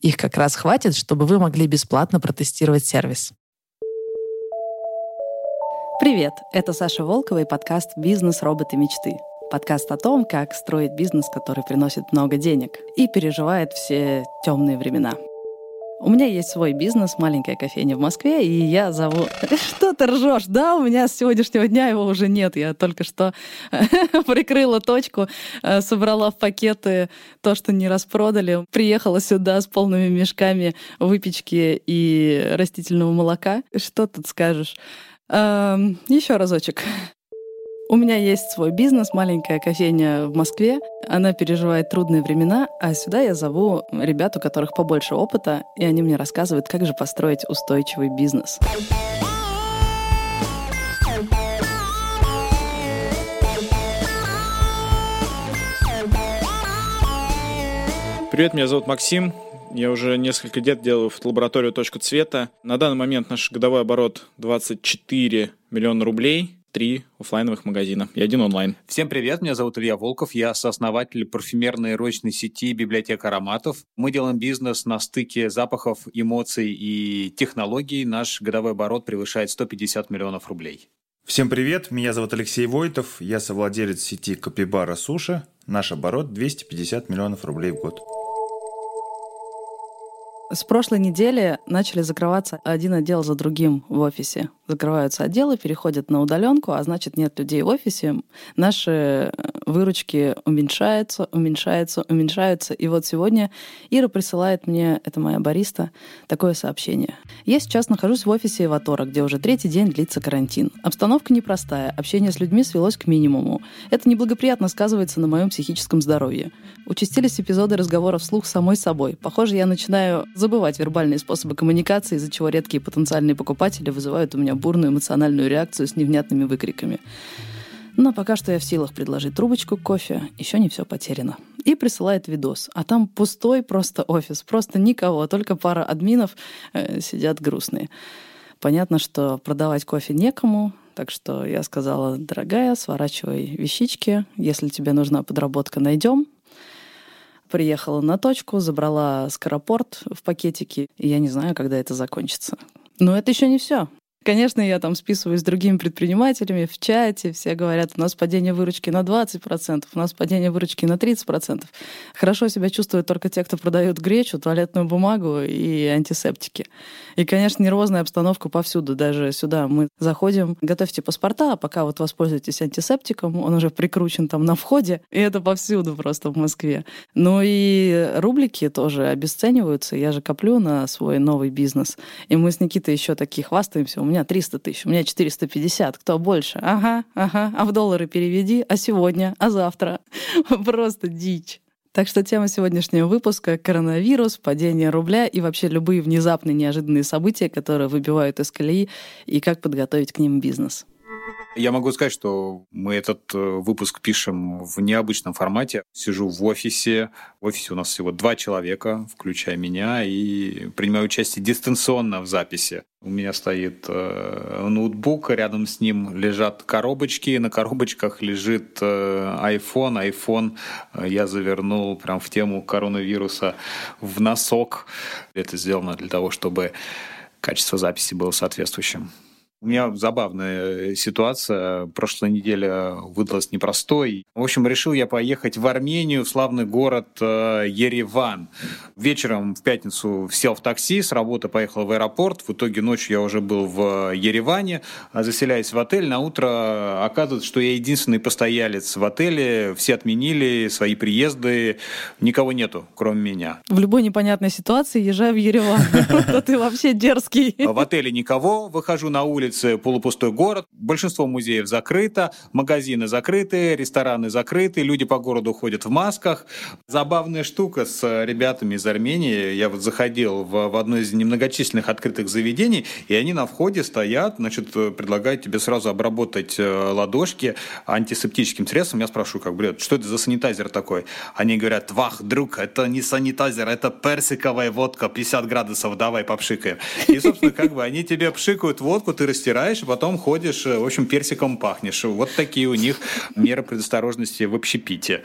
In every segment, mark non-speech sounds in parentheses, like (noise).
Их как раз хватит, чтобы вы могли бесплатно протестировать сервис. Привет, это Саша Волкова и подкаст «Бизнес. Роботы. Мечты». Подкаст о том, как строить бизнес, который приносит много денег и переживает все темные времена. У меня есть свой бизнес, маленькая кофейня в Москве, и я зову... Что ты ржешь? Да, у меня с сегодняшнего дня его уже нет. Я только что (laughs) прикрыла точку, э, собрала в пакеты то, что не распродали. Приехала сюда с полными мешками выпечки и растительного молока. Что тут скажешь? Эм, еще разочек. У меня есть свой бизнес, маленькая кофейня в Москве. Она переживает трудные времена, а сюда я зову ребят, у которых побольше опыта, и они мне рассказывают, как же построить устойчивый бизнес. Привет, меня зовут Максим. Я уже несколько лет делаю фотолабораторию «Точка цвета». На данный момент наш годовой оборот 24 миллиона рублей, три офлайновых магазина и один онлайн. Всем привет, меня зовут Илья Волков, я сооснователь парфюмерной ручной сети «Библиотека ароматов». Мы делаем бизнес на стыке запахов, эмоций и технологий. Наш годовой оборот превышает 150 миллионов рублей. Всем привет, меня зовут Алексей Войтов, я совладелец сети Капибара Суши. Наш оборот 250 миллионов рублей в год. С прошлой недели начали закрываться один отдел за другим в офисе. Закрываются отделы, переходят на удаленку, а значит нет людей в офисе. Наши выручки уменьшаются, уменьшаются, уменьшаются. И вот сегодня Ира присылает мне, это моя бариста, такое сообщение. Я сейчас нахожусь в офисе Эватора, где уже третий день длится карантин. Обстановка непростая, общение с людьми свелось к минимуму. Это неблагоприятно сказывается на моем психическом здоровье. Участились эпизоды разговоров вслух самой собой. Похоже, я начинаю забывать вербальные способы коммуникации, из-за чего редкие потенциальные покупатели вызывают у меня бурную эмоциональную реакцию с невнятными выкриками. Но пока что я в силах предложить трубочку кофе, еще не все потеряно. И присылает видос. А там пустой просто офис, просто никого, только пара админов э, сидят грустные. Понятно, что продавать кофе некому, так что я сказала, дорогая, сворачивай вещички, если тебе нужна подработка, найдем. Приехала на точку, забрала скоропорт в пакетике, и я не знаю, когда это закончится. Но это еще не все. Конечно, я там списываюсь с другими предпринимателями в чате, все говорят, у нас падение выручки на 20%, у нас падение выручки на 30%. Хорошо себя чувствуют только те, кто продают гречу, туалетную бумагу и антисептики. И, конечно, нервозная обстановка повсюду, даже сюда мы заходим, готовьте паспорта, а пока вот воспользуйтесь антисептиком, он уже прикручен там на входе, и это повсюду просто в Москве. Ну и рублики тоже обесцениваются, я же коплю на свой новый бизнес, и мы с Никитой еще такие хвастаемся, у меня меня 300 тысяч, у меня 450, кто больше? Ага, ага, а в доллары переведи, а сегодня, а завтра? (laughs) Просто дичь. Так что тема сегодняшнего выпуска — коронавирус, падение рубля и вообще любые внезапные неожиданные события, которые выбивают из колеи, и как подготовить к ним бизнес. Я могу сказать, что мы этот э, выпуск пишем в необычном формате. Сижу в офисе. В офисе у нас всего два человека, включая меня, и принимаю участие дистанционно в записи. У меня стоит э, ноутбук, рядом с ним лежат коробочки, на коробочках лежит э, iPhone. iPhone э, я завернул прям в тему коронавируса в носок. Это сделано для того, чтобы качество записи было соответствующим. У меня забавная ситуация. Прошлая неделя выдалась непростой. В общем, решил я поехать в Армению, в славный город э, Ереван. Вечером в пятницу сел в такси, с работы поехал в аэропорт. В итоге ночью я уже был в Ереване, заселяясь в отель. На утро оказывается, что я единственный постоялец в отеле. Все отменили свои приезды. Никого нету, кроме меня. В любой непонятной ситуации езжай в Ереван. (laughs) Ты вообще дерзкий. В отеле никого. Выхожу на улицу улице полупустой город, большинство музеев закрыто, магазины закрыты, рестораны закрыты, люди по городу ходят в масках. Забавная штука с ребятами из Армении. Я вот заходил в, в одно из немногочисленных открытых заведений, и они на входе стоят, значит, предлагают тебе сразу обработать э, ладошки антисептическим средством. Я спрашиваю, как, блядь, что это за санитайзер такой? Они говорят, вах, друг, это не санитайзер, это персиковая водка, 50 градусов, давай попшикаем. И, собственно, как бы они тебе пшикают водку, ты растираешь, а потом ходишь, э, в общем, персиком пахнешь. Вот такие у них меры предосторожности в общепите.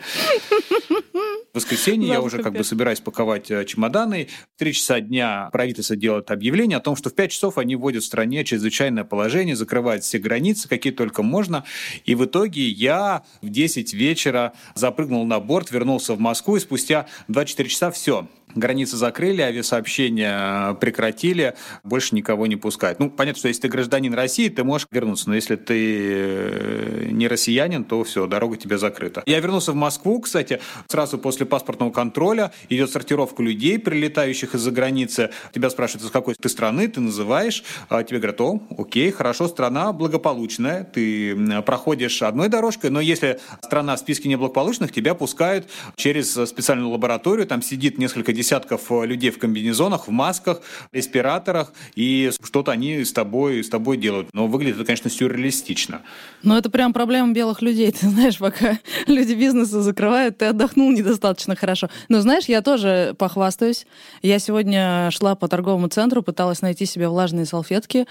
В воскресенье я уже как бы собираюсь паковать э, чемоданы. В 3 часа дня правительство делает объявление о том, что в 5 часов они вводят в стране чрезвычайное положение, закрывают все границы, какие только можно. И в итоге я в 10 вечера запрыгнул на борт, вернулся в Москву, и спустя 24 часа все, Границы закрыли, авиасообщения э, прекратили, больше никого не пускают. Ну, понятно, что если ты гражданин России, ты можешь вернуться, но если ты э, не россиянин, то все, дорога тебе закрыта. Я вернулся в Москву, кстати, сразу после паспортного контроля идет сортировка людей, прилетающих из-за границы. Тебя спрашивают, из какой ты страны, ты называешь, а тебе говорят, о, окей, хорошо, страна благополучная, ты проходишь одной дорожкой, но если страна в списке неблагополучных, тебя пускают через специальную лабораторию, там сидит несколько десятков э, людей в комбинезонах, в масках, респираторах, и что-то они с тобой, с тобой делают. Но выглядит это, конечно, сюрреалистично. Но это прям проблема белых людей. (laughs) Ты знаешь, пока люди бизнеса закрывают, ты отдохнул недостаточно хорошо. Но знаешь, я тоже похвастаюсь. Я сегодня шла по торговому центру, пыталась найти себе влажные салфетки,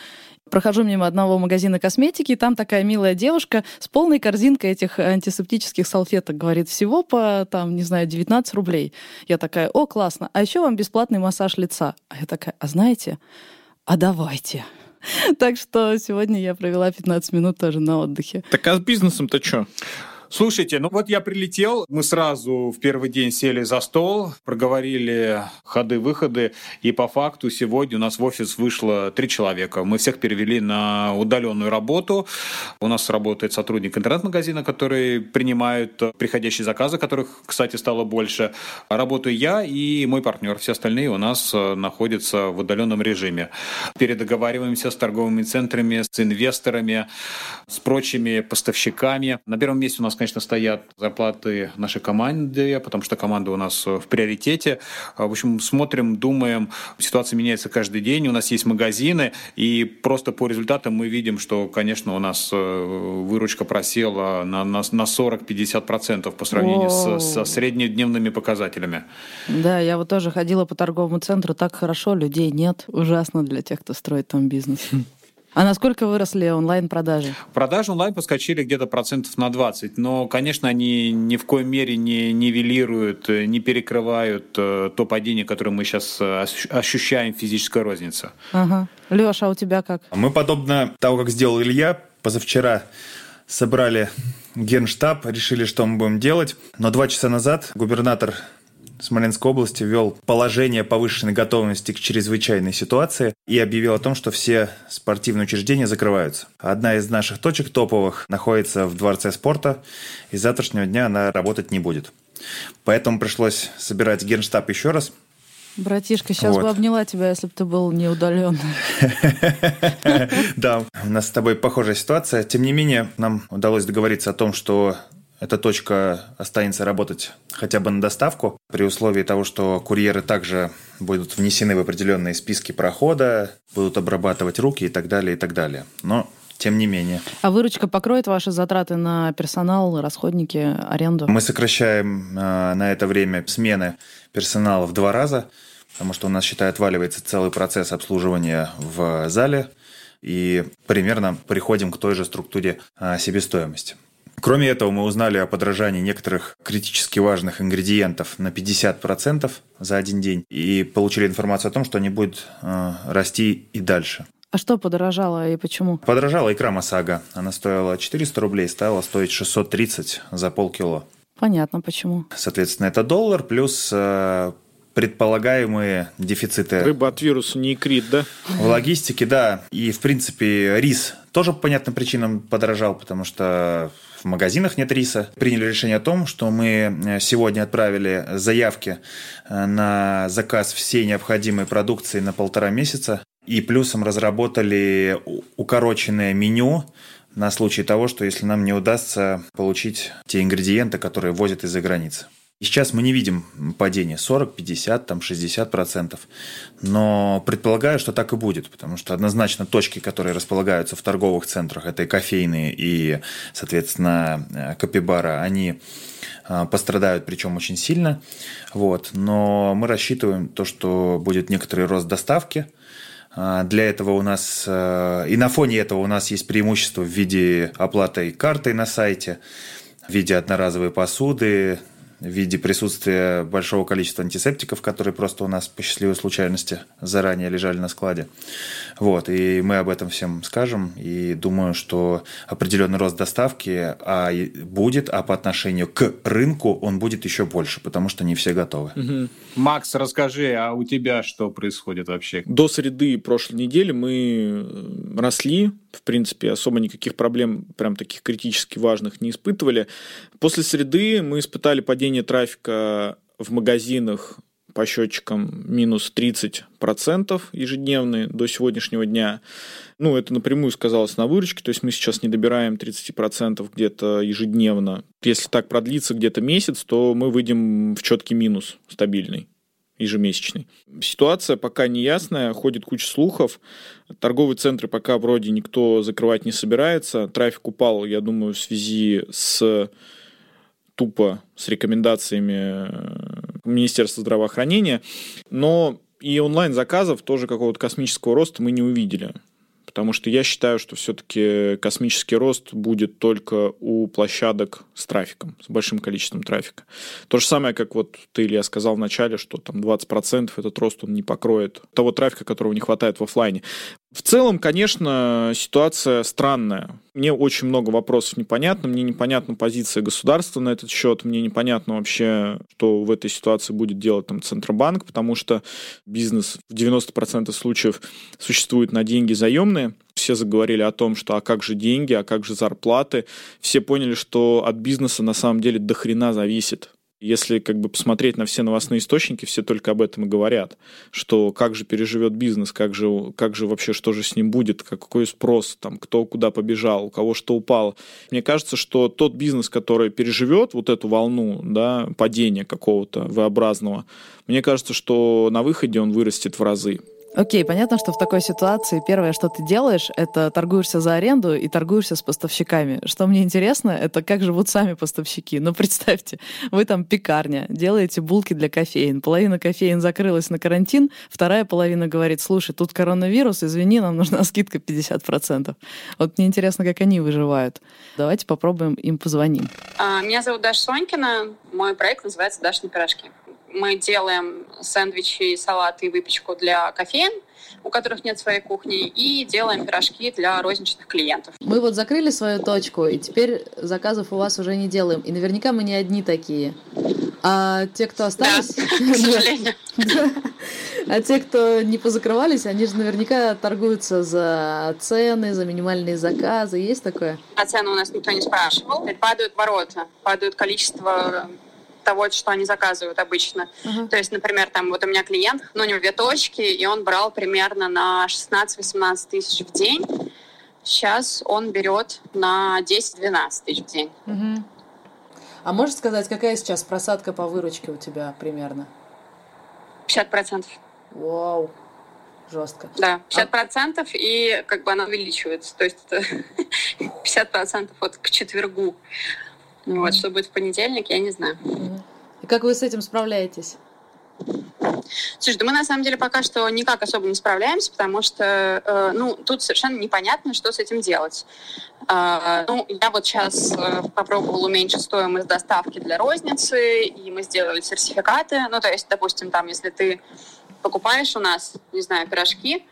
Прохожу мимо одного магазина косметики, и там такая милая девушка с полной корзинкой этих антисептических салфеток. Говорит, всего по, там, не знаю, 19 рублей. Я такая, о, классно. А еще вам бесплатный массаж лица. А я такая, а знаете, а давайте. (laughs) Так что сегодня я провела 15 минут тоже на отдыхе. Так а с бизнесом-то что? Слушайте, ну вот я прилетел, мы сразу в первый день сели за стол, проговорили ходы-выходы, и по факту сегодня у нас в офис вышло три человека. Мы всех перевели на удаленную работу. У нас работает сотрудник интернет-магазина, который принимает приходящие заказы, которых, кстати, стало больше. Работаю я и мой партнер. Все остальные у нас э, находятся в удаленном режиме. Передоговариваемся с торговыми центрами, с инвесторами, с прочими поставщиками. На первом месте у нас, конечно, стоят зарплаты нашей команды, потому что команда у нас в приоритете. В общем, смотрим, думаем, ситуация меняется каждый день, у нас есть магазины, и просто по результатам мы видим, что, конечно, у нас э, выручка просела на, на, на 40-50% по сравнению с, со среднедневными показателями. Да, я вот тоже ходила по торговому центру, так хорошо, людей нет. Ужасно для тех, кто строит там бизнес. (laughs) А насколько выросли онлайн-продажи? Продажи онлайн подскочили где-то процентов на 20, но, конечно, они ни в коем мере не нивелируют, не перекрывают э, то падение, которое мы сейчас э, ощущаем в физической рознице. Ага. Леша, а у тебя как? Мы, подобно того, как сделал Илья, позавчера собрали генштаб, решили, что мы будем делать. Но два часа назад губернатор Смоленской области ввел положение повышенной готовности к чрезвычайной ситуации и объявил о том, что все спортивные учреждения закрываются. Одна из наших точек топовых находится в Дворце спорта, и с завтрашнего дня она работать не будет. Поэтому пришлось собирать генштаб еще раз, Братишка, сейчас вот. бы обняла тебя, если бы ты был не удален. (laughs) Да, у нас с тобой похожая ситуация. Тем не менее, нам удалось договориться о том, что эта точка останется работать хотя бы на доставку, при условии того, что курьеры также будут внесены в определенные списки прохода, будут обрабатывать руки и так далее, и так далее. Но тем не менее. А выручка покроет ваши затраты на персонал, расходники, аренду? Мы сокращаем э, на это время смены персонала в два раза, потому что у нас, считай, отваливается целый процесс обслуживания в зале, и примерно приходим к той же структуре э, себестоимости. Кроме этого, мы узнали о подражании некоторых критически важных ингредиентов на 50% за один день и получили информацию о том, что они будут э, расти и дальше. А что подорожало и почему? Подорожала икра Масага. Она стоила 400 рублей, стала стоить 630 за полкило. Понятно, почему. Соответственно, это доллар плюс э, предполагаемые дефициты. Рыба от вируса не икрит, да? В логистике, да. И, в принципе, рис тоже по понятным причинам подорожал, потому что в магазинах нет риса. Приняли решение о том, что мы э, сегодня отправили заявки э, на заказ всей необходимой продукции на полтора месяца. И плюсом разработали укороченное меню на случай того, что если нам не удастся получить те ингредиенты, которые возят из-за границы. И сейчас мы не видим падения 40, 50, там 60 процентов. Но предполагаю, что так и будет, потому что однозначно точки, которые располагаются в торговых центрах, это и кофейные, и, соответственно, э, капибара, они э, пострадают, причем очень сильно. Вот. Но мы рассчитываем то, что будет некоторый рост доставки, э, для этого у нас, и на фоне этого у нас есть преимущество в виде оплаты картой на сайте, в виде одноразовой посуды, в виде присутствия большого количества антисептиков, которые просто у нас по счастливой случайности заранее лежали на складе. Вот, и мы об этом всем скажем, и думаю, что определенный рост доставки а будет, а по отношению к рынку он будет еще больше, потому что не все готовы. Угу. Макс, расскажи, а у тебя что происходит вообще? До среды прошлой недели мы э, росли, в принципе, особо никаких проблем, прям таких критически важных не испытывали. После среды мы испытали падение трафика в магазинах по счетчикам минус 30% ежедневные до сегодняшнего дня. Ну, это напрямую сказалось на выручке, то есть мы сейчас не добираем 30% где-то ежедневно. Если так продлится где-то месяц, то мы выйдем в четкий минус стабильный ежемесячный. Ситуация пока не ясная, ходит куча слухов. Торговые центры пока вроде никто закрывать не собирается. Трафик упал, я думаю, в связи с тупо с рекомендациями э, Министерства здравоохранения. Но и онлайн-заказов тоже какого-то космического роста мы не увидели. Потому что я считаю, что все-таки космический рост будет только у площадок с трафиком, с большим количеством трафика. То же самое, как вот ты, Илья, сказал в начале, что там 20% этот рост он не покроет того трафика, которого не хватает в офлайне. В целом, конечно, ситуация странная. Мне очень много вопросов непонятно. Мне непонятна позиция государства на этот счет. Мне непонятно вообще, что в этой ситуации будет делать там Центробанк, потому что бизнес в 90% случаев существует на деньги заемные. Все заговорили о том, что а как же деньги, а как же зарплаты. Все поняли, что от бизнеса на самом деле до хрена зависит если как бы посмотреть на все новостные источники, все только об этом и говорят, что как же переживет бизнес, как же, как же вообще, что же с ним будет, какой спрос, там, кто куда побежал, у кого что упало. Мне кажется, что тот бизнес, который переживет вот эту волну да, падения какого-то V-образного, мне кажется, что на выходе он вырастет в разы. Окей, понятно, что в такой ситуации первое, что ты делаешь, это торгуешься за аренду и торгуешься с поставщиками. Что мне интересно, это как живут сами поставщики. Ну, (laughs) представьте, вы там пекарня, делаете булки для кофеин. Половина кофеин закрылась на карантин, вторая половина говорит, слушай, тут коронавирус, извини, нам нужна скидка 50%. Вот мне интересно, как они выживают. Давайте попробуем им позвоним. А, меня зовут Даша Сонькина, мой проект называется «Дашни пирожки» мы делаем сэндвичи, салаты и выпечку для кофеин, у которых нет своей кухни, и делаем пирожки для розничных клиентов. Мы вот закрыли свою точку, и теперь заказов у вас уже не делаем. И наверняка мы не одни такие. А те, кто остались... Да, (laughs) к сожалению. (laughs) А те, кто не позакрывались, они же наверняка торгуются за цены, за минимальные заказы. Есть такое? А цены у нас никто не спрашивал. Падают ворота, падают количество того, что они заказывают обычно. Uh-huh. То есть, например, там вот у меня клиент, ну, у него две точки, и он брал примерно на 16-18 тысяч в день. Сейчас он берет на 10-12 тысяч в день. Uh-huh. А можешь сказать, какая сейчас просадка по выручке у тебя примерно? 50%. Вау, жестко. Да, 50% а... и как бы она увеличивается. То есть это (laughs) 50% вот к четвергу. Mm-hmm. Вот, что будет в понедельник, я не знаю. Mm-hmm. И как вы с этим справляетесь? Слушай, да мы на самом деле пока что никак особо не справляемся, потому что, э, ну, тут совершенно непонятно, что с этим делать. Э, ну, я вот сейчас э, попробовала уменьшить стоимость доставки для розницы, и мы сделали сертификаты. Ну, то есть, допустим, там, если ты покупаешь у нас, не знаю, пирожки,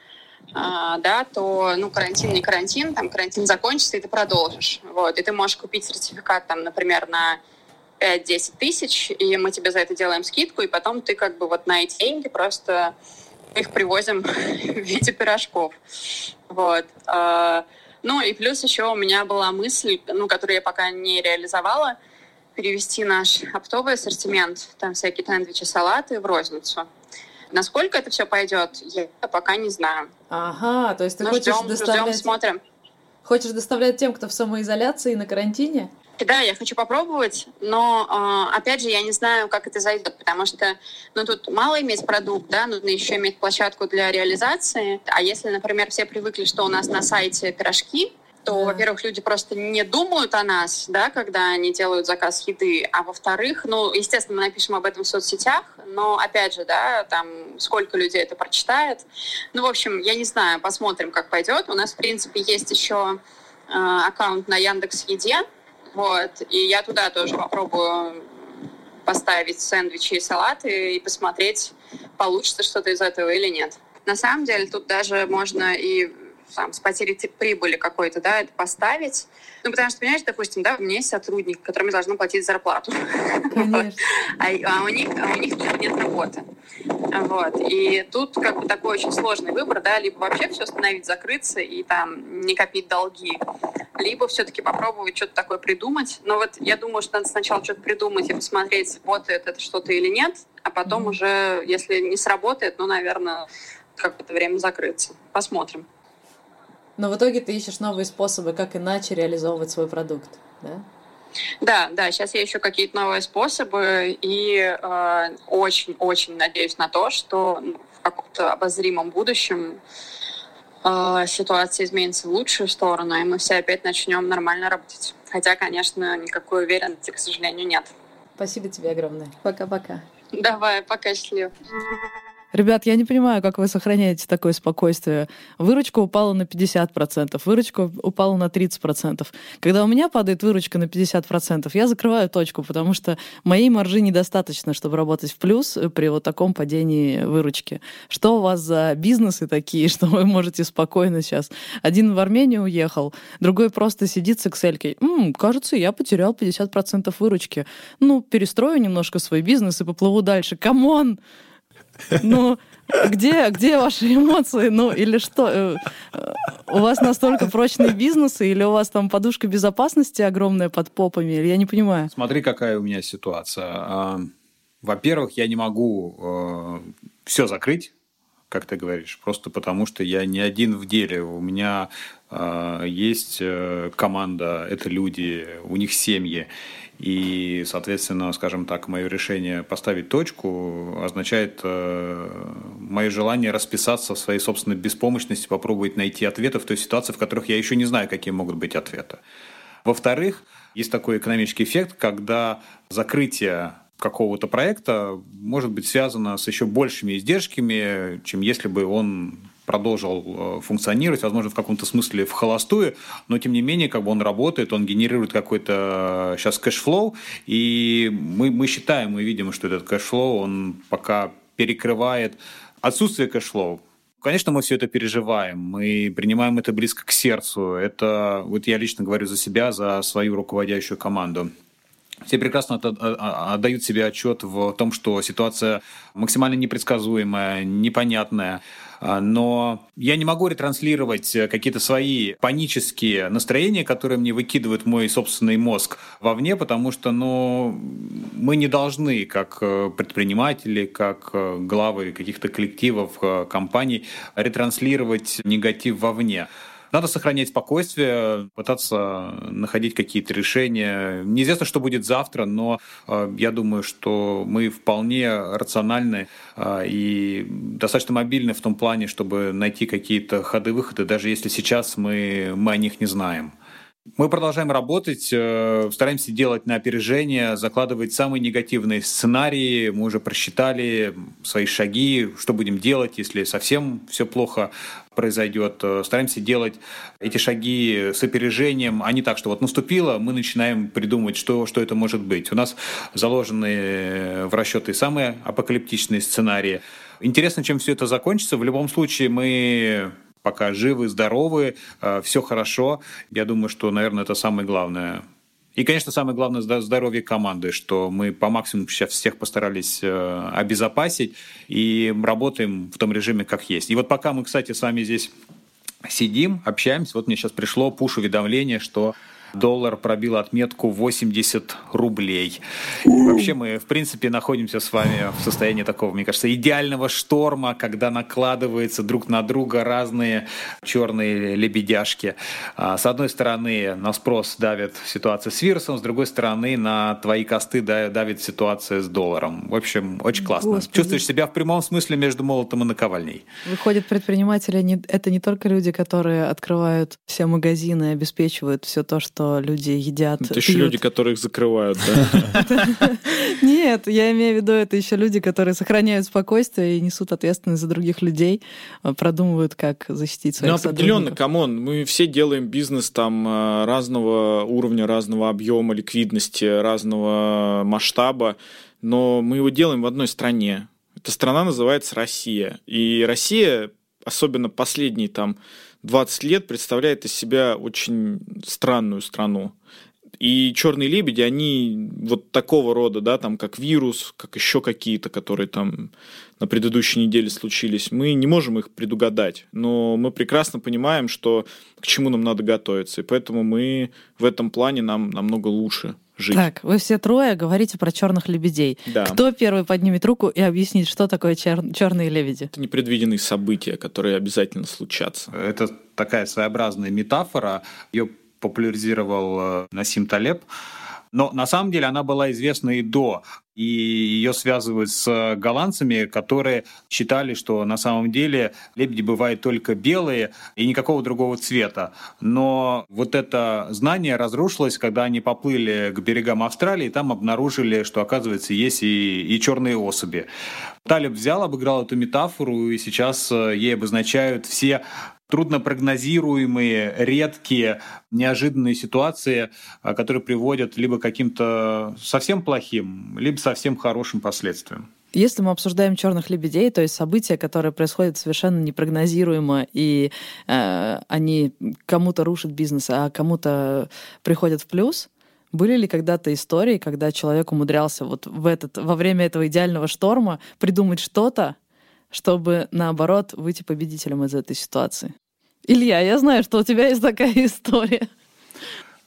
да, то, ну, карантин не карантин, там карантин закончится, и ты продолжишь. Вот, и ты можешь купить сертификат, там, например, на 5-10 тысяч, и мы тебе за это делаем скидку, и потом ты как бы вот на эти деньги просто их привозим (laughs) в виде пирожков. Вот. А, ну и плюс еще у меня была мысль, ну, которую я пока не реализовала, перевести наш оптовый ассортимент, там всякие сэндвичи, салаты в розницу. Насколько это все пойдет, я пока не знаю. Ага, то есть ты Но хочешь ждем, доставлять... Ждем, смотрим. Хочешь доставлять тем, кто в самоизоляции на карантине? Да, я хочу попробовать, но а, опять же я не знаю, как это зайдет, потому что ну, тут мало иметь продукт, да, нужно еще иметь площадку для реализации. А если, например, все привыкли, что у нас на сайте пирожки, то, да. во-первых, люди просто не думают о нас, да, когда они делают заказ еды, а во-вторых, ну, естественно, мы напишем об этом в соцсетях, но, опять же, да, там, сколько людей это прочитает. Ну, в общем, я не знаю, посмотрим, как пойдет. У нас, в принципе, есть еще э, аккаунт на Яндекс Еде, вот, и я туда тоже попробую поставить сэндвичи и салаты и посмотреть, получится что-то из этого или нет. На самом деле тут даже можно и там, с потерей прибыли какой-то, да, это поставить. Ну, потому что, понимаешь, допустим, да, у меня есть сотрудник, которому должны платить зарплату. (laughs) А, а, у них, а у них нет работы. Вот. И тут как бы такой очень сложный выбор, да, либо вообще все остановить, закрыться и там не копить долги, либо все-таки попробовать что-то такое придумать. Но вот я думаю, что надо сначала что-то придумать и посмотреть, работает это что-то или нет, а потом mm-hmm. уже, если не сработает, ну, наверное, какое-то время закрыться. Посмотрим. Но в итоге ты ищешь новые способы, как иначе реализовывать свой продукт, да? Да, да, сейчас я ищу какие-то новые способы и очень-очень э, надеюсь на то, что в каком-то обозримом будущем э, ситуация изменится в лучшую сторону, и мы все опять начнем нормально работать. Хотя, конечно, никакой уверенности, к сожалению, нет. Спасибо тебе огромное. Пока-пока. Давай, пока, счастливо. Ребят, я не понимаю, как вы сохраняете такое спокойствие. Выручка упала на 50%, выручка упала на 30%. Когда у меня падает выручка на 50%, я закрываю точку, потому что моей маржи недостаточно, чтобы работать в плюс при вот таком падении выручки. Что у вас за бизнесы такие, (laughs) что вы можете спокойно сейчас? Один в Армению уехал, другой просто сидит с Excel. М, кажется, я потерял 50% выручки. Ну, перестрою немножко свой бизнес и поплыву дальше. Come on! Ну, где, где ваши эмоции? Ну, или что? Э, у вас настолько прочные бизнесы, или у вас там подушка безопасности огромная под попами? Я не понимаю. Смотри, какая у меня ситуация. А, во-первых, я не могу э, все закрыть, как ты говоришь, просто потому что я не один в деле. У меня э, есть команда, это люди, у них семьи. И, соответственно, скажем так, мое решение поставить точку означает э, мое желание расписаться в своей собственной беспомощности, попробовать найти ответы в той ситуации, в которых я еще не знаю, какие могут быть ответы. Во-вторых, есть такой экономический эффект, когда закрытие какого-то проекта может быть связано с еще большими издержками, чем если бы он продолжил э, функционировать, возможно, в каком-то смысле в холостую, но тем не менее, как бы он работает, он генерирует какой-то сейчас э, cash flow, и мы, мы считаем, мы видим, что этот cash flow, он пока перекрывает отсутствие cash flow. Конечно, мы все это переживаем, мы принимаем это близко к сердцу. Это, вот я лично говорю за себя, за свою руководящую команду. Все прекрасно отдают себе отчет в том, что ситуация максимально непредсказуемая, непонятная. А, но я не могу ретранслировать э, какие-то свои панические настроения, которые мне выкидывает мой собственный мозг вовне, потому что ну, мы не должны, как э, предприниматели, как э, главы каких-то коллективов, компаний, ретранслировать негатив вовне. Надо сохранять спокойствие, пытаться находить какие-то решения. Неизвестно, что будет завтра, но э, я думаю, что мы вполне рациональны э, и достаточно мобильны в том плане, чтобы найти какие-то ходы-выходы, даже если сейчас мы, мы о них не знаем. Мы продолжаем работать, э, стараемся делать на опережение, закладывать самые негативные сценарии. Мы уже просчитали свои шаги, что будем делать, если совсем все плохо произойдет. Э, стараемся делать эти шаги с опережением, а не так, что вот наступило, мы начинаем придумывать, что, что это может быть. У нас заложены в расчеты самые апокалиптичные сценарии. Интересно, чем все это закончится. В любом случае мы пока живы, здоровы, э, все хорошо. Я думаю, что, наверное, это самое главное. И, конечно, самое главное – здоровье команды, что мы по максимуму сейчас всех постарались э, обезопасить и работаем в том режиме, как есть. И вот пока мы, кстати, с вами здесь сидим, общаемся, вот мне сейчас пришло пуш-уведомление, что доллар пробил отметку 80 рублей. И вообще мы, в принципе, находимся с вами в состоянии такого, мне кажется, идеального шторма, когда накладываются друг на друга разные черные лебедяшки. А, с одной стороны, на спрос давит ситуация с вирусом, с другой стороны, на твои косты давит ситуация с долларом. В общем, очень классно. Господи. Чувствуешь себя в прямом смысле между молотом и наковальней. Выходит, предприниматели — это не только люди, которые открывают все магазины и обеспечивают все то, что что люди едят. Это еще люди, которые их закрывают, да? (laughs) Нет, я имею в виду, это еще люди, которые сохраняют спокойствие и несут ответственность за других людей, э, продумывают, как защитить своих Ну, определенно, come on, мы все делаем бизнес там э, разного уровня, разного объема ликвидности, разного масштаба, но мы его делаем в одной стране. Эта страна называется Россия. И Россия, особенно последние там 20 лет представляет из себя очень странную страну. И черные лебеди, они вот такого рода, да, там как вирус, как еще какие-то, которые там на предыдущей неделе случились, мы не можем их предугадать, но мы прекрасно понимаем, что к чему нам надо готовиться, и поэтому мы в этом плане нам намного лучше жить. Так, вы все трое говорите про черных лебедей. Да. Кто первый поднимет руку и объяснит, что такое чер... черные лебеди? Это непредвиденные события, которые обязательно случатся. Это такая своеобразная метафора. Ее популяризировал э, Насим Талеб. Но на самом деле она была известна и до и ее связывают с голландцами, которые считали, что на самом деле лебеди бывают только белые и никакого другого цвета. Но вот это знание разрушилось, когда они поплыли к берегам Австралии, и там обнаружили, что, оказывается, есть и, и черные особи. Талиб взял, обыграл эту метафору, и сейчас э, ей обозначают все труднопрогнозируемые, редкие, неожиданные ситуации, а, которые приводят либо к каким-то совсем плохим, либо совсем хорошим последствиям. Если мы обсуждаем черных лебедей, то есть события, которые происходят совершенно непрогнозируемо, и э, они кому-то рушат бизнес, а кому-то приходят в плюс, были ли когда-то истории, когда человек умудрялся вот в этот, во время этого идеального шторма придумать что-то, чтобы, наоборот, выйти победителем из этой ситуации. Илья, я знаю, что у тебя есть такая (laughs) история.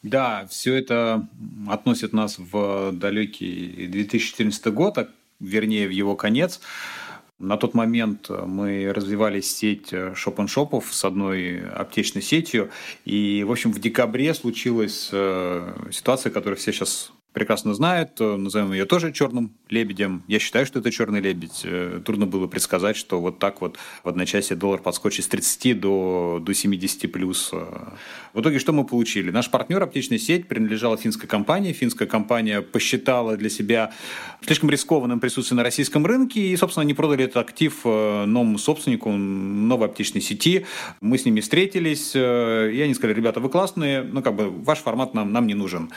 Да, все это относит нас в далекий 2014 год, а вернее в его конец. На тот момент мы развивали сеть шоп-н-шопов с одной аптечной сетью. И, в общем, в декабре случилась э, ситуация, которую все сейчас прекрасно знают. Назовем ее тоже черным лебедем. Я считаю, что это черный лебедь. Э, трудно было предсказать, что вот так вот в одночасье доллар подскочит с 30 до, до 70 плюс. В итоге что мы получили? Наш партнер, аптечная сеть, принадлежала финской компании. Финская компания посчитала для себя слишком рискованным присутствие на российском рынке, и, собственно, они продали этот актив э, новому собственнику новой аптечной сети. Мы с ними встретились, э, и они сказали, ребята, вы классные, но как бы ваш формат нам, нам не нужен.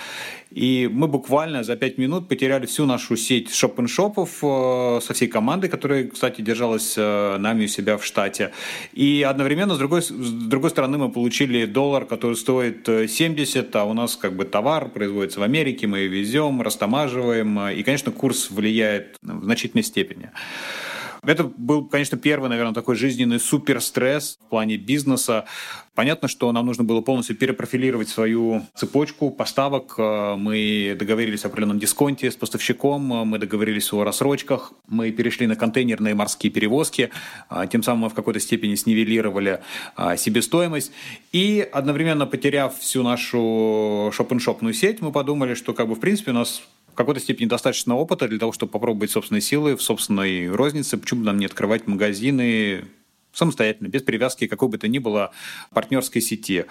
И мы буквально за пять минут потеряли всю нашу сеть шоп-н-шопов э, со всей командой, которая, кстати, держалась э, нами у себя в штате. И одновременно, с другой, с другой стороны, мы получили доллар, который стоит 70, э, а у нас как бы товар производится в Америке, мы везем, растамаживаем, и, конечно, курс влияет в значительной степени. Это был, конечно, первый, наверное, такой жизненный суперстресс в плане бизнеса. Понятно, что нам нужно было полностью перепрофилировать свою цепочку поставок. Мы договорились о определенном дисконте с поставщиком, мы договорились о рассрочках, мы перешли на контейнерные морские перевозки, тем самым мы в какой-то степени снивелировали себестоимость. И одновременно потеряв всю нашу шоп-н-шопную сеть, мы подумали, что как бы в принципе у нас какой-то степени достаточно опыта для того, чтобы попробовать собственные силы в собственной рознице. Почему бы нам не открывать магазины самостоятельно, без привязки какой бы то ни было партнерской сети.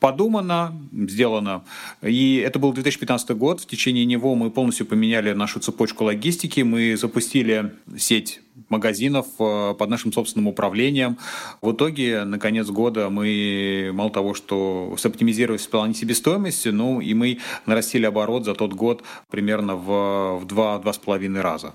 Подумано, сделано. И это был 2015 год. В течение него мы полностью поменяли нашу цепочку логистики. Мы запустили сеть магазинов э, под нашим собственным управлением. В итоге, на конец года мы, мало того, что соптимизировали в плане себестоимости, ну и мы нарастили оборот за тот год примерно в, в 2-2,5 раза.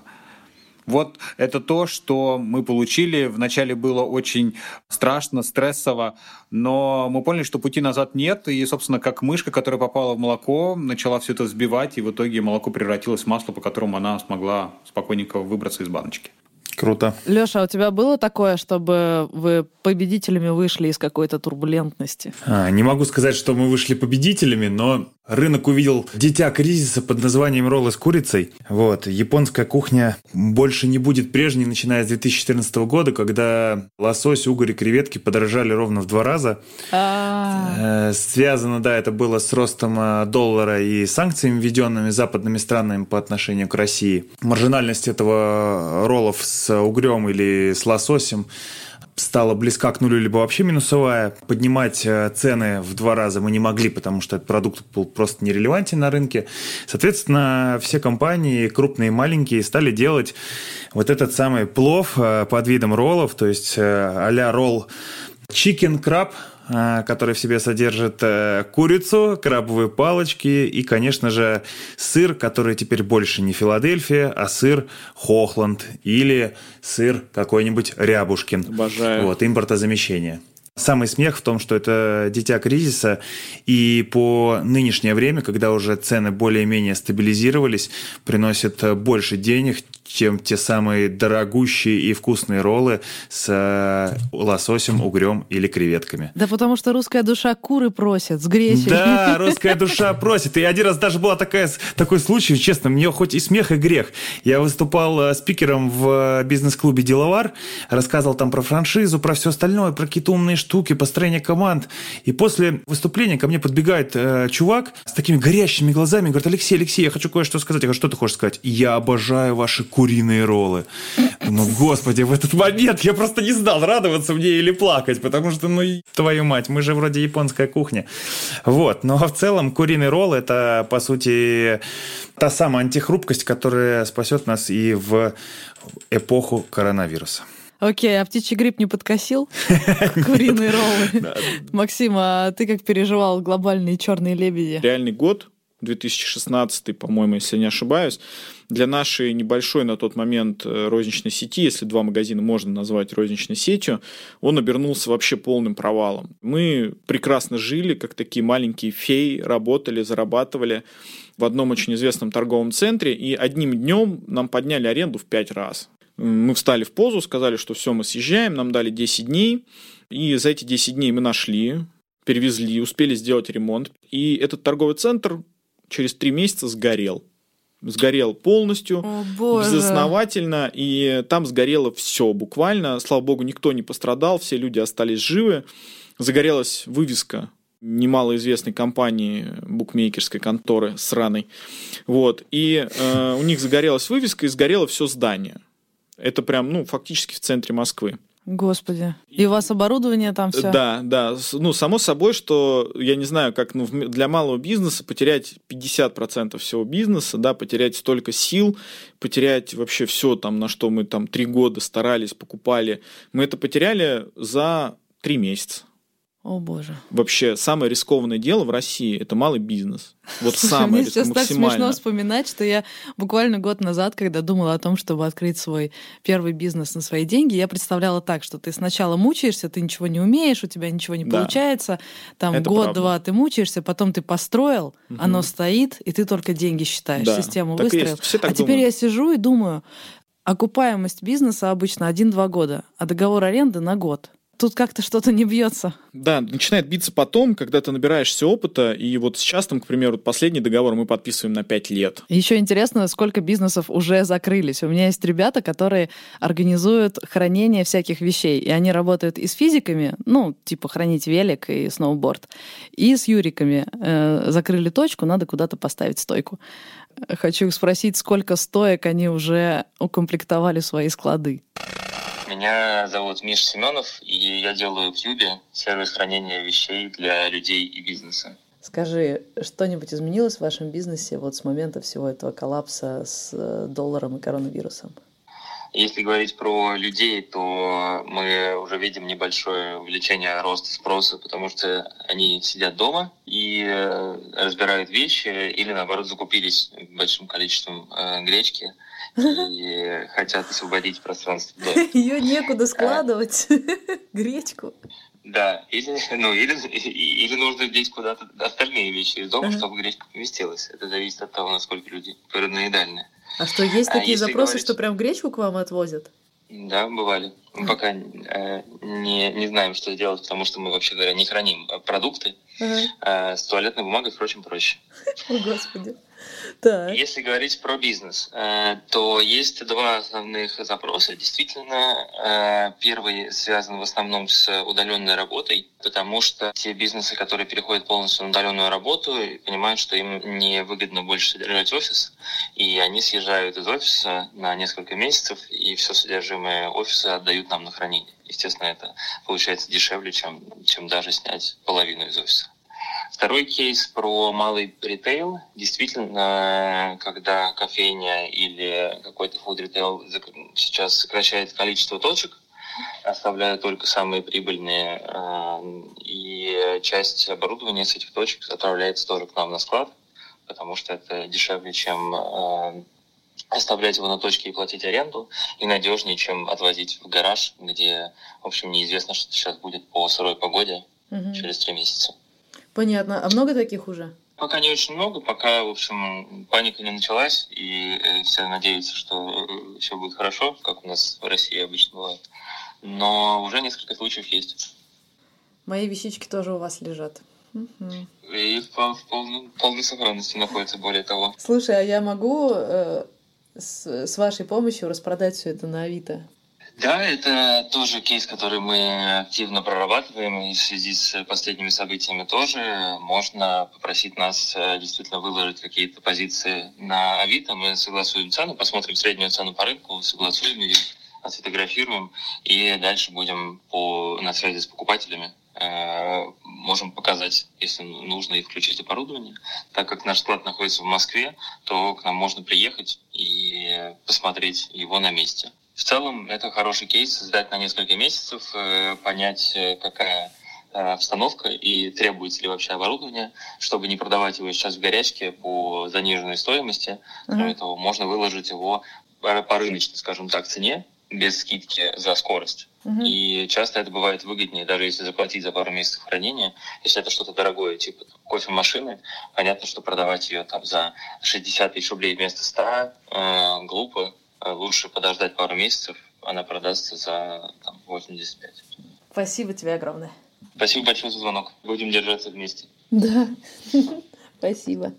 Вот это то, что мы получили. Вначале было очень страшно, стрессово, но мы поняли, что пути назад нет. И, собственно, как мышка, которая попала в молоко, начала все это взбивать, и в итоге молоко превратилось в масло, по которому она смогла спокойненько выбраться из баночки. Круто. Леша, а у тебя было такое, чтобы вы победителями вышли из какой-то турбулентности? А, не могу сказать, что мы вышли победителями, но рынок увидел дитя кризиса под названием роллы с курицей. Вот. Японская кухня больше не будет прежней, начиная с 2014 года, когда лосось, угорь и креветки подорожали ровно в два раза. А. Э, Связано, да, это было с ростом э, доллара и санкциями, введенными западными странами по отношению к России. Маржинальность этого роллов с угрем или с лососем стала близка к нулю, либо вообще минусовая. Поднимать э, цены в два раза мы не могли, потому что этот продукт был просто нерелевантен на рынке. Соответственно, все компании, крупные и маленькие, стали делать вот этот самый плов э, под видом роллов, то есть э, а-ля ролл Chicken Crab, который в себе содержит э, курицу, крабовые палочки и, конечно же, сыр, который теперь больше не Филадельфия, а сыр Хохланд или сыр какой-нибудь Рябушкин. Обожаю. Вот, импортозамещение. Самый смех в том, что это дитя кризиса, и по нынешнее время, когда уже цены более-менее стабилизировались, приносит больше денег, чем те самые дорогущие и вкусные роллы с э, лососем, угрем или креветками. Да потому что русская душа куры просит с гречей. Да, (laughs) русская душа просит. И один раз даже была такая, такой случай, честно, мне хоть и смех, и грех. Я выступал э, спикером в э, бизнес-клубе «Деловар», рассказывал там про франшизу, про все остальное, про какие-то умные штуки, построение команд. И после выступления ко мне подбегает э, чувак с такими горящими глазами, говорит, Алексей, Алексей, я хочу кое-что сказать. Я говорю, что ты хочешь сказать? Я обожаю ваши куриные роллы. Ну, господи, в этот момент я просто не знал, радоваться мне или плакать, потому что, ну, твою мать, мы же вроде японская кухня. Вот, но в целом куриный ролл – это, по сути, та самая антихрупкость, которая спасет нас и в эпоху коронавируса. Окей, а птичий грипп не подкосил? (laughs) Куриные роллы. Максим, а ты как переживал глобальные черные лебеди? Реальный год, 2016, по-моему, если я не ошибаюсь, для нашей небольшой на тот момент э, розничной сети, если два магазина можно назвать розничной сетью, он обернулся вообще полным провалом. Мы прекрасно жили, как такие маленькие феи, работали, зарабатывали в одном очень известном торговом центре, и одним днем нам подняли аренду в пять раз. Мы встали в позу, сказали, что все, мы съезжаем, нам дали 10 дней, и за эти 10 дней мы нашли, перевезли, успели сделать ремонт, и этот торговый центр через три месяца сгорел. Сгорел полностью, О, боже. безосновательно, и там сгорело все буквально. Слава богу, никто не пострадал, все люди остались живы. Загорелась вывеска немалоизвестной компании букмекерской конторы сраной. Вот. И э, у них загорелась вывеска, и сгорело все здание. Это прям, ну, фактически в центре Москвы. Господи. И у вас оборудование там все? Да, да. Ну, само собой, что я не знаю, как ну, для малого бизнеса потерять 50% всего бизнеса, да, потерять столько сил, потерять вообще все там, на что мы там три года старались, покупали, мы это потеряли за три месяца. О, боже. Вообще, самое рискованное дело в России – это малый бизнес. Вот Слушай, самое мне сейчас так смешно вспоминать, что я буквально год назад, когда думала о том, чтобы открыть свой первый бизнес на свои деньги, я представляла так, что ты сначала мучаешься, ты ничего не умеешь, у тебя ничего не Да. получается, там год-два ты мучаешься, потом ты построил, Мгм. оно стоит, и ты только деньги считаешь, Да, систему так выстроил. а теперь думают. я сижу и думаю, окупаемость бизнеса обычно 1-2 года, а договор аренды на год. Тут как-то что-то не бьется. Да, начинает биться потом, когда ты набираешься опыта, и вот сейчас, там, к примеру, последний договор мы подписываем на 5 лет. Еще интересно, сколько бизнесов уже закрылись. У меня есть ребята, которые организуют хранение всяких вещей, и они работают и с физиками, ну, типа хранить велик и сноуборд, и с юриками. Э, закрыли точку, надо куда-то поставить стойку. Хочу их спросить, сколько стоек они уже укомплектовали свои склады. Меня зовут Миш Семенов, и я делаю в Юбе сервис хранения вещей для людей и бизнеса. Скажи, что-нибудь изменилось в вашем бизнесе вот с момента всего этого коллапса с э, долларом и коронавирусом? Если говорить про людей, то мы уже видим небольшое увеличение роста спроса, потому что они сидят дома и э, разбирают вещи или, наоборот, закупились большим количеством э, гречки и хотят освободить пространство. (laughs) Ее некуда складывать, (laughs) гречку. Да, или, ну, или, или нужно деть куда-то остальные вещи из дома, чтобы гречка поместилась. Это зависит от того, насколько люди параноидальны. А что, есть а такие запросы, говорить... что прям гречку к вам отвозят? Да, бывали. Мы пока э, не, не знаем, что делать, потому что мы, вообще говоря, не храним продукты. Uh-huh. Э, с туалетной бумагой, впрочем, проще. (laughs) О, Господи. Если говорить про бизнес, э, то есть два основных запроса. Действительно, э, первый связан в основном с удаленной работой, потому что те бизнесы, которые переходят полностью на удаленную работу, понимают, что им не выгодно больше содержать офис, и они съезжают из офиса на несколько месяцев, и все содержимое офиса отдают нам на хранение. Естественно, это получается дешевле, чем, чем даже снять половину из офиса. Второй кейс про малый ритейл. Действительно, когда кофейня или какой-то фуд ритейл сейчас сокращает количество точек, оставляя только самые прибыльные, э, и часть оборудования с этих точек отправляется тоже к нам на склад, потому что это дешевле, чем э, оставлять его на точке и платить аренду, и надежнее, чем отвозить в гараж, где, в общем, неизвестно, что сейчас будет по сырой погоде угу. через три месяца. Понятно. А много таких уже? Пока не очень много, пока, в общем, паника не началась, и э, все надеются, что э, все будет хорошо, как у нас в России обычно бывает. Но уже несколько случаев есть. Мои вещички тоже у вас лежат. И в, в, полной, полной сохранности находятся, более того. Слушай, а я могу э, с, с вашей помощью распродать все это на Авито? Да, это тоже кейс, который мы активно прорабатываем, и в связи с последними событиями тоже можно попросить нас э, действительно выложить какие-то позиции на Авито. Мы согласуем цену, посмотрим среднюю цену по рынку, согласуем ее, сфотографируем, и дальше будем по, на связи с покупателями э, можем показать, если нужно, и включить оборудование. Так как наш склад находится в Москве, то к нам можно приехать и посмотреть его на месте. В целом, это хороший кейс, сдать на несколько месяцев, э, понять, э, какая э, обстановка и требуется ли вообще оборудование, чтобы не продавать его сейчас в горячке по заниженной стоимости. Кроме uh-huh. того, можно выложить его по рыночной, скажем так, цене, без скидки за скорость. Uh-huh. И часто это бывает выгоднее, даже если заплатить за пару месяцев хранения. Если это что-то дорогое, типа кофемашины, понятно, что продавать ее там за 60 тысяч рублей вместо 100 э, глупо. Э, лучше подождать пару месяцев, она продастся за там, 85. Спасибо тебе огромное. Спасибо большое за звонок. Будем держаться вместе. Да, (laughs) спасибо.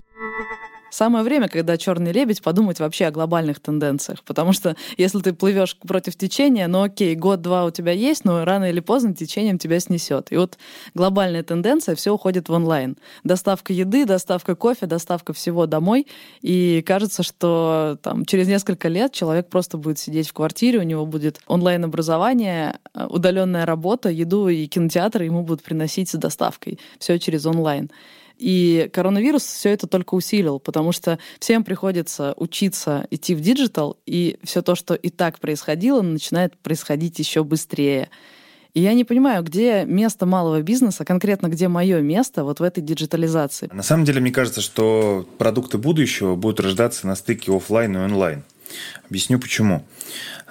Самое время, когда черный лебедь, подумать вообще о глобальных тенденциях. Потому что если ты плывешь против течения, ну окей, год-два у тебя есть, но рано или поздно течением тебя снесет. И вот глобальная тенденция, все уходит в онлайн. Доставка еды, доставка кофе, доставка всего домой. И кажется, что там, через несколько лет человек просто будет сидеть в квартире, у него будет онлайн-образование, удаленная работа, еду и кинотеатр ему будут приносить с доставкой. Все через онлайн. И коронавирус все это только усилил, потому что всем приходится учиться идти в digital, и все то, что и так происходило, начинает происходить еще быстрее. И я не понимаю, где место малого бизнеса, конкретно где мое место вот в этой диджитализации. На самом деле, мне кажется, что продукты будущего будут рождаться на стыке офлайн и онлайн. Объясню почему.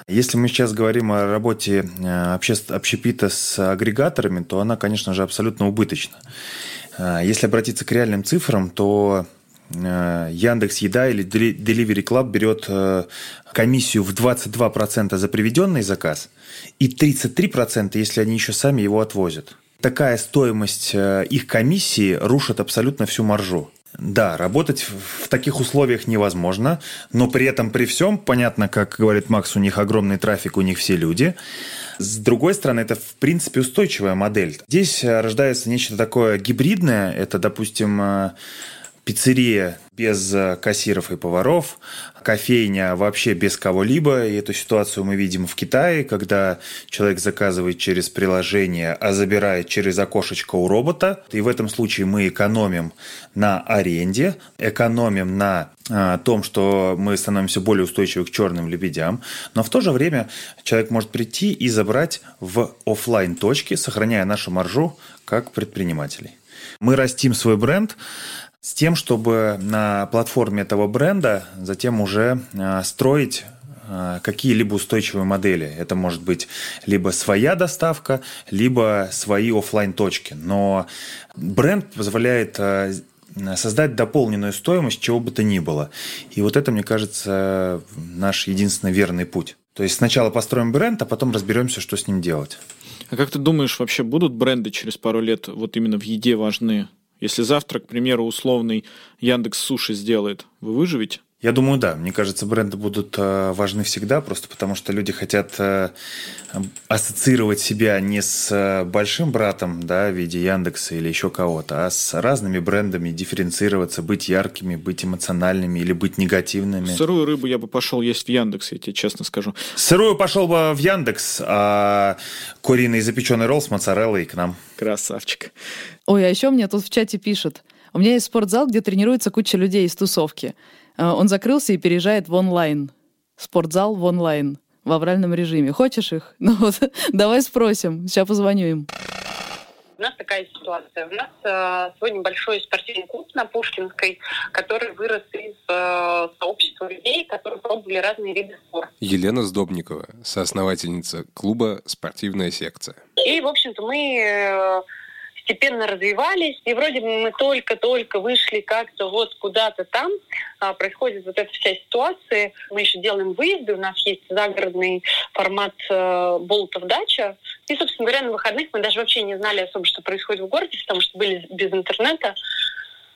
Если мы сейчас говорим о работе э, общепита с агрегаторами, то она, конечно же, абсолютно убыточна. А, если обратиться к реальным цифрам, то э, Яндекс Еда или Delivery Club берет э, комиссию в 22% за приведенный заказ и 33%, если они еще сами его отвозят. Такая стоимость э, их комиссии рушит абсолютно всю маржу. Да, работать в таких условиях невозможно, но при этом при всем, понятно, как говорит Макс, у них огромный трафик, у них все люди. С другой стороны, это, в принципе, устойчивая модель. Здесь э, рождается нечто такое гибридное. Это, допустим, э, пиццерия без э, кассиров и поваров, кофейня вообще без кого-либо. И эту ситуацию мы видим в Китае, когда человек заказывает через приложение, а забирает через окошечко у робота. И в этом случае мы экономим на аренде, экономим на а, том, что мы становимся более устойчивы к черным лебедям, но в то же время человек может прийти и забрать в офлайн точке, сохраняя нашу маржу как предпринимателей. Мы растим свой бренд, с тем, чтобы на платформе этого бренда затем уже а, строить а, какие-либо устойчивые модели. Это может быть либо своя доставка, либо свои офлайн точки Но бренд позволяет а, создать дополненную стоимость чего бы то ни было. И вот это, мне кажется, наш единственный верный путь. То есть сначала построим бренд, а потом разберемся, что с ним делать. А как ты думаешь, вообще будут бренды через пару лет вот именно в еде важны? Если завтра, к примеру, условный Яндекс Суши сделает, вы выживете? Я думаю, да. Мне кажется, бренды будут э, важны всегда, просто потому что люди хотят э, ассоциировать себя не с э, большим братом, да, в виде Яндекса или еще кого-то, а с разными брендами, дифференцироваться, быть яркими, быть эмоциональными или быть негативными. Сырую рыбу я бы пошел есть в Яндекс, я тебе честно скажу. Сырую пошел бы в Яндекс, а куриный запеченный ролл с моцареллой к нам. Красавчик. Ой, а еще мне тут в чате пишут. У меня есть спортзал, где тренируется куча людей из тусовки. Э, он закрылся и переезжает в онлайн. Спортзал в онлайн в авральном режиме. Хочешь их? (laughs) Ну вот, давай спросим. Сейчас позвоню им. У нас такая ситуация. У нас э, сегодня большой спортивный клуб на Пушкинской, который вырос из э, сообщества людей, которые пробовали разные виды спорта. Елена Сдобникова, соосновательница клуба «Спортивная секция». И, в общем-то, мы э, постепенно развивались, и вроде бы мы только-только вышли как-то вот куда-то там, а, происходит вот эта вся ситуация, мы еще делаем выезды, у нас есть загородный формат э, Болтов дача, и, собственно говоря, на выходных мы даже вообще не знали особо, что происходит в городе, потому что были без интернета,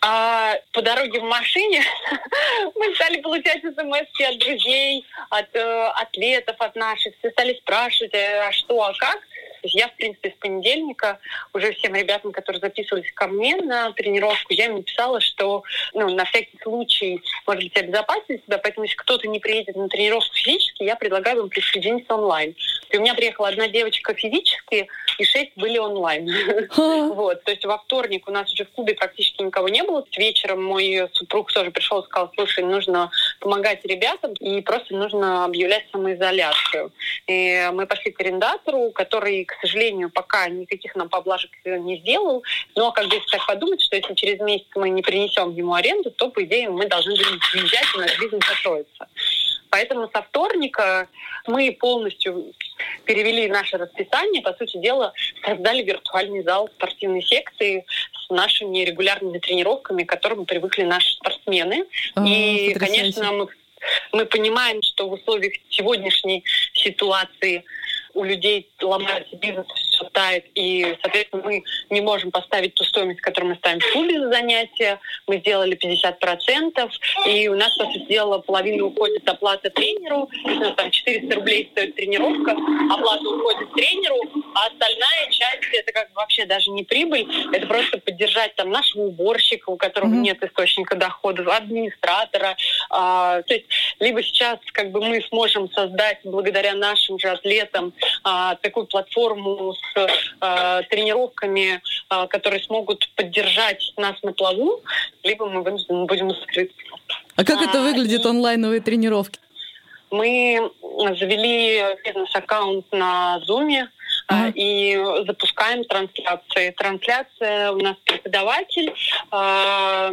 а по дороге в машине (laughs) мы стали получать смс от друзей, от э, атлетов, от наших. Все стали спрашивать, э, а что, а как. Я, в принципе, с понедельника уже всем ребятам, которые записывались ко мне на тренировку, я им написала, что ну, на всякий случай, может быть, обезопасить себя, поэтому если кто-то не приедет на тренировку физически, я предлагаю вам присоединиться онлайн. И у меня приехала одна девочка физически, и шесть были онлайн. (laughs) Вот, то есть во вторник у нас уже в клубе практически никого не было. Вечером мой супруг тоже пришел и сказал, слушай, нужно помогать ребятам, и просто нужно объявлять самоизоляцию. И мы пошли к арендатору, который к сожалению, пока никаких нам поблажек не сделал. Но как бы так подумать, что если через месяц мы не принесем ему аренду, то, по идее, мы должны будем приезжать, и наш бизнес закроется. Поэтому со вторника мы полностью перевели наше расписание, по сути дела, создали виртуальный зал спортивной секции с нашими регулярными тренировками, к которым привыкли наши спортсмены. А, и, конечно, мы, мы понимаем, что в условиях сегодняшней ситуации у людей ломается бизнес, все тает, и, соответственно, мы не можем поставить ту стоимость, которую мы ставим в клубе за занятия. Мы сделали 50%, и у нас, по сути дела, половина уходит оплата тренеру, там 400 рублей стоит тренировка, оплата уходит тренеру, а остальная часть, это как бы вообще даже не прибыль, это просто поддержать там нашего уборщика, у которого mm-hmm. нет источника доходов, администратора. А, то есть либо сейчас как бы мы сможем создать благодаря нашим же атлетам такую платформу с а, тренировками, а, которые смогут поддержать нас на плаву, либо мы вынуждены будем закрыть. А как это выглядит и... онлайновые тренировки? Мы завели бизнес-аккаунт на Zoom, Uh-huh. и запускаем трансляции. Трансляция у нас преподаватель э,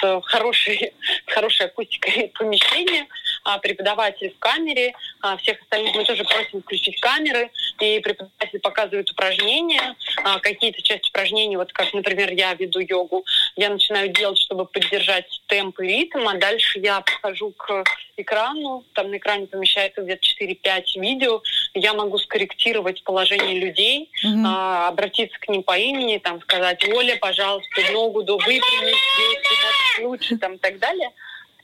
с хорошей, (laughs) с хорошей акустикой помещения, а, преподаватель в камере, а, всех остальных мы тоже просим включить камеры, и преподаватель показывает упражнения, а, какие-то части упражнений, вот как, например, я веду йогу, я начинаю делать, чтобы поддержать темп и ритм, а дальше я подхожу к экрану, там на экране помещается где-то 4-5 видео, я могу скорректировать положение людей, mm-hmm. а, обратиться к ним по имени, там сказать, Оля, пожалуйста, ногу до выпрямить, здесь лучше, там и так далее.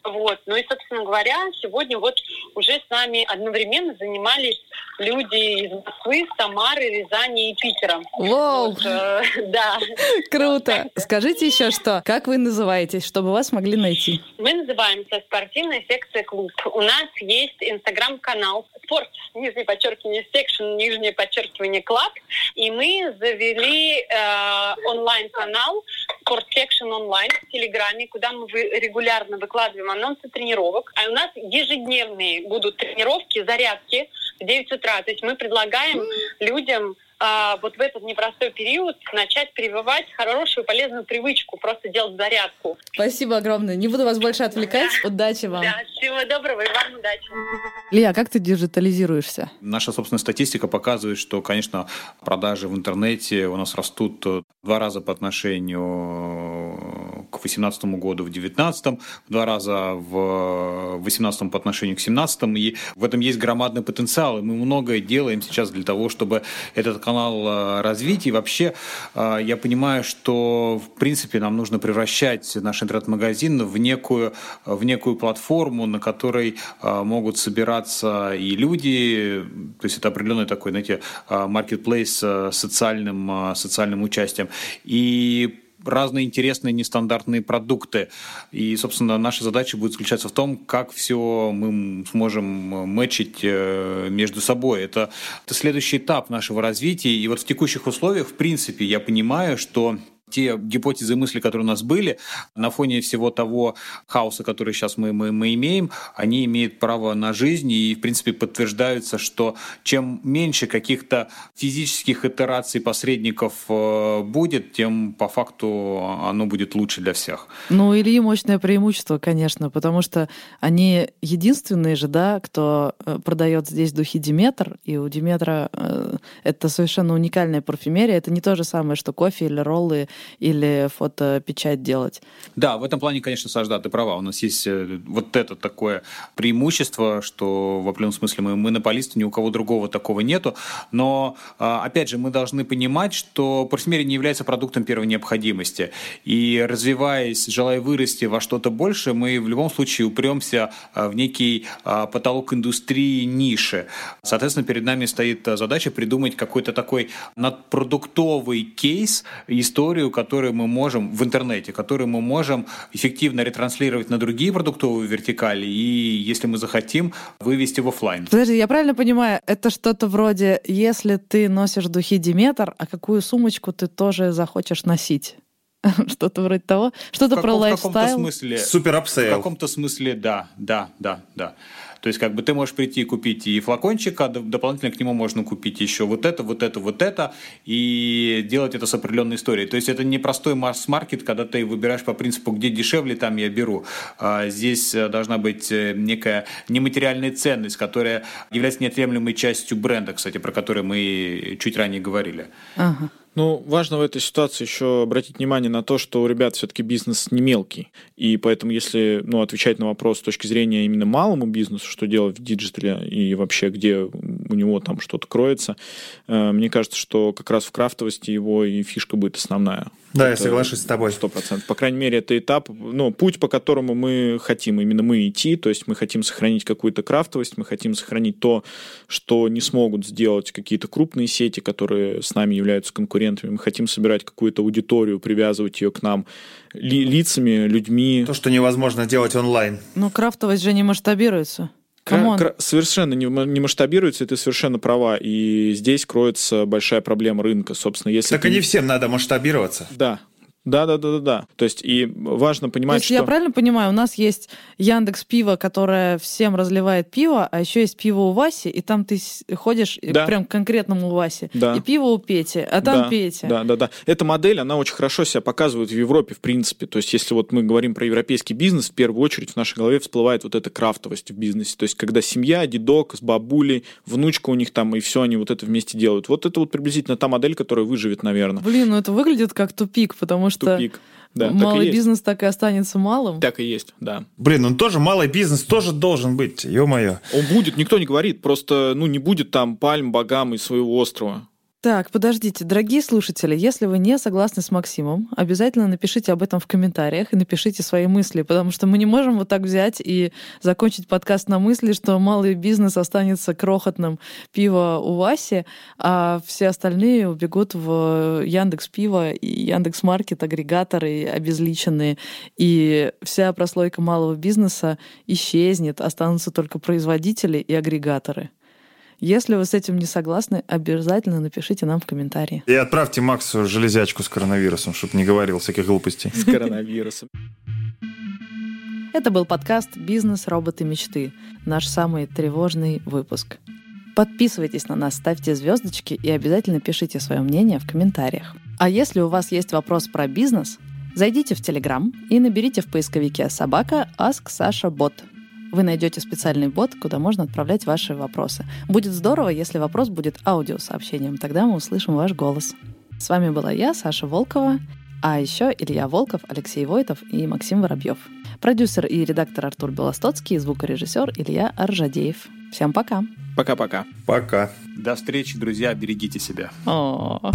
Вот. Ну и, собственно говоря, сегодня вот уже с нами одновременно занимались люди из Москвы, Самары, Рязани и Питера. Воу! Вот, э, (laughs) да. Круто! Скажите еще что. Как вы называетесь, чтобы вас могли найти? Мы называемся «Спортивная секция клуб». У нас есть инстаграм-канал «Спорт», нижнее подчеркивание «Section», нижнее подчеркивание «Club». И мы завели э, онлайн-канал «Sport Section онлайн» в Телеграме, куда мы регулярно выкладываем анонсы тренировок. А у нас ежедневные будут тренировки, зарядки в 9 утра. То есть мы предлагаем людям а, вот в этот непростой период начать прививать хорошую полезную привычку, просто делать зарядку. Спасибо огромное. Не буду вас больше отвлекать. Удачи вам. Да, всего доброго и вам удачи. Лия, как ты диджитализируешься? Наша собственная статистика показывает, что, конечно, продажи в интернете у нас растут в два раза по отношению к 2018 году, в 2019, в два раза в 2018 по отношению к 2017. И в этом есть громадный потенциал. И мы многое делаем сейчас для того, чтобы этот канал э, развить. И вообще э, я понимаю, что, в принципе, нам нужно превращать наш интернет-магазин в некую, в некую платформу, на которой э, могут собираться и люди, то есть это определенный такой, знаете, маркетплейс с социальным, социальным участием, и разные интересные нестандартные продукты. И, собственно, наша задача будет заключаться в том, как все мы сможем мэчить э, между собой. Это, это следующий этап нашего развития. И вот в текущих условиях, в принципе, я понимаю, что те гипотезы и мысли, которые у нас были, на фоне всего того хаоса, который сейчас мы, мы, мы имеем, они имеют право на жизнь и, в принципе, подтверждаются, что чем меньше каких-то физических итераций посредников э, будет, тем по факту оно будет лучше для всех. Ну, Ильи мощное преимущество, конечно, потому что они единственные же, да, кто э, продает здесь духи Диметр, и у Диметра э, это совершенно уникальная парфюмерия. Это не то же самое, что кофе или роллы или фотопечать делать. Да, в этом плане, конечно, Саш, да, ты права. У нас есть э, вот это такое преимущество, что в определенном смысле мы монополисты, ни у кого другого такого нету. Но, а, опять же, мы должны понимать, что парфюмерия не является продуктом первой необходимости. И развиваясь, желая вырасти во что-то большее, мы в любом случае упремся а, в некий а, потолок индустрии ниши. Соответственно, перед нами стоит задача придумать какой-то такой надпродуктовый кейс, историю, которую мы можем в интернете, которую мы можем эффективно ретранслировать на другие продуктовые вертикали и, если мы захотим, вывести в офлайн. Подожди, я правильно понимаю, это что-то вроде, если ты носишь духи Demeter, а какую сумочку ты тоже захочешь носить? (laughs) Что-то вроде того. Что-то про lifestyle. В каком-то смысле. Супер upsale. В каком-то смысле, да, да, да, да. То есть, как бы ты можешь прийти и купить и флакончик, а дополнительно к нему можно купить еще вот это, вот это, вот это, и делать это с определенной историей. То есть, это не простой масс-маркет, когда ты выбираешь по принципу, где дешевле, там я беру. А здесь э, должна быть э, некая нематериальная ценность, которая является неотъемлемой частью бренда, кстати, про который мы чуть ранее говорили. Ага. Ну, важно в этой ситуации еще обратить внимание на то, что у ребят все-таки бизнес не мелкий. И поэтому, если ну, отвечать на вопрос с точки зрения именно малому бизнесу, что делать в digital е и вообще где у него там что-то кроется, э, мне кажется, что как раз в крафтовости его и фишка будет основная. Да, это я соглашусь с тобой. Сто процентов. По крайней мере, это этап, ну, путь, по которому мы хотим именно мы идти, то есть мы хотим сохранить какую-то крафтовость, мы хотим сохранить то, что не смогут сделать какие-то крупные сети, которые с нами являются конкурентами. Мы хотим собирать какую-то аудиторию, привязывать ее к нам ли, лицами, людьми. То, что невозможно делать онлайн. Ну, крафтовость же не масштабируется. Come on. Кра- кра- совершенно не, не масштабируется, и ты совершенно права. И здесь кроется большая проблема рынка, собственно. Если Так ты и не всем надо масштабироваться. Да. Да, да, да, да, да. То есть и важно То понимать, есть что я правильно понимаю, у нас есть Яндекс Пиво, которое всем разливает пиво, а еще есть пиво у Васи, и там ты ходишь и Да. прям к конкретному Васе. Да. И пиво у Пети, а там да, Петя. Да, да, да. Эта модель, она очень хорошо себя показывает в Европе, в принципе. То есть, если вот мы говорим про европейский бизнес, в первую очередь в нашей голове всплывает вот эта крафтовость в бизнесе. То есть, когда семья, дедок с бабулей, внучка у них там, и все они вот это вместе делают. Вот это вот приблизительно та модель, которая выживет, наверное. Блин, ну это выглядит как тупик, потому что Тупик. Да, малый бизнес так и останется малым. Так и есть, да. Блин, он тоже малый бизнес тоже должен быть, ё-моё. Он будет, никто не говорит, просто, ну, не будет там пальм, богам и своего острова. Так, подождите, дорогие слушатели, если вы не согласны с Максимом, обязательно напишите об этом в комментариях и напишите свои мысли, потому что мы не можем вот так взять и закончить подкаст на мысли, что малый бизнес останется крохотным пиво у Васи, а все остальные убегут в Яндекс Пиво и Яндекс Маркет, агрегаторы обезличенные, и вся прослойка малого бизнеса исчезнет, останутся только производители и агрегаторы. Если вы с этим не согласны, обязательно напишите нам в комментарии. И отправьте Максу железячку с коронавирусом, чтобы не говорил всяких глупостей. С коронавирусом. Это был подкаст «Бизнес. Роботы. Мечты». Наш самый тревожный выпуск. Подписывайтесь на нас, ставьте звездочки и обязательно пишите свое мнение в комментариях. А если у вас есть вопрос про бизнес, зайдите в Телеграм и наберите в поисковике «Собака Ask Sasha Bot» вы найдете специальный бот, куда можно отправлять ваши вопросы. Будет здорово, если вопрос будет аудиосообщением, тогда мы услышим ваш голос. С вами была я, Саша Волкова, а еще Илья Волков, Алексей Войтов и Максим Воробьев. Продюсер и редактор Артур Белостоцкий, звукорежиссер Илья Аржадеев. Всем пока. Пока-пока. Пока. До встречи, друзья. Берегите себя. О-о-о.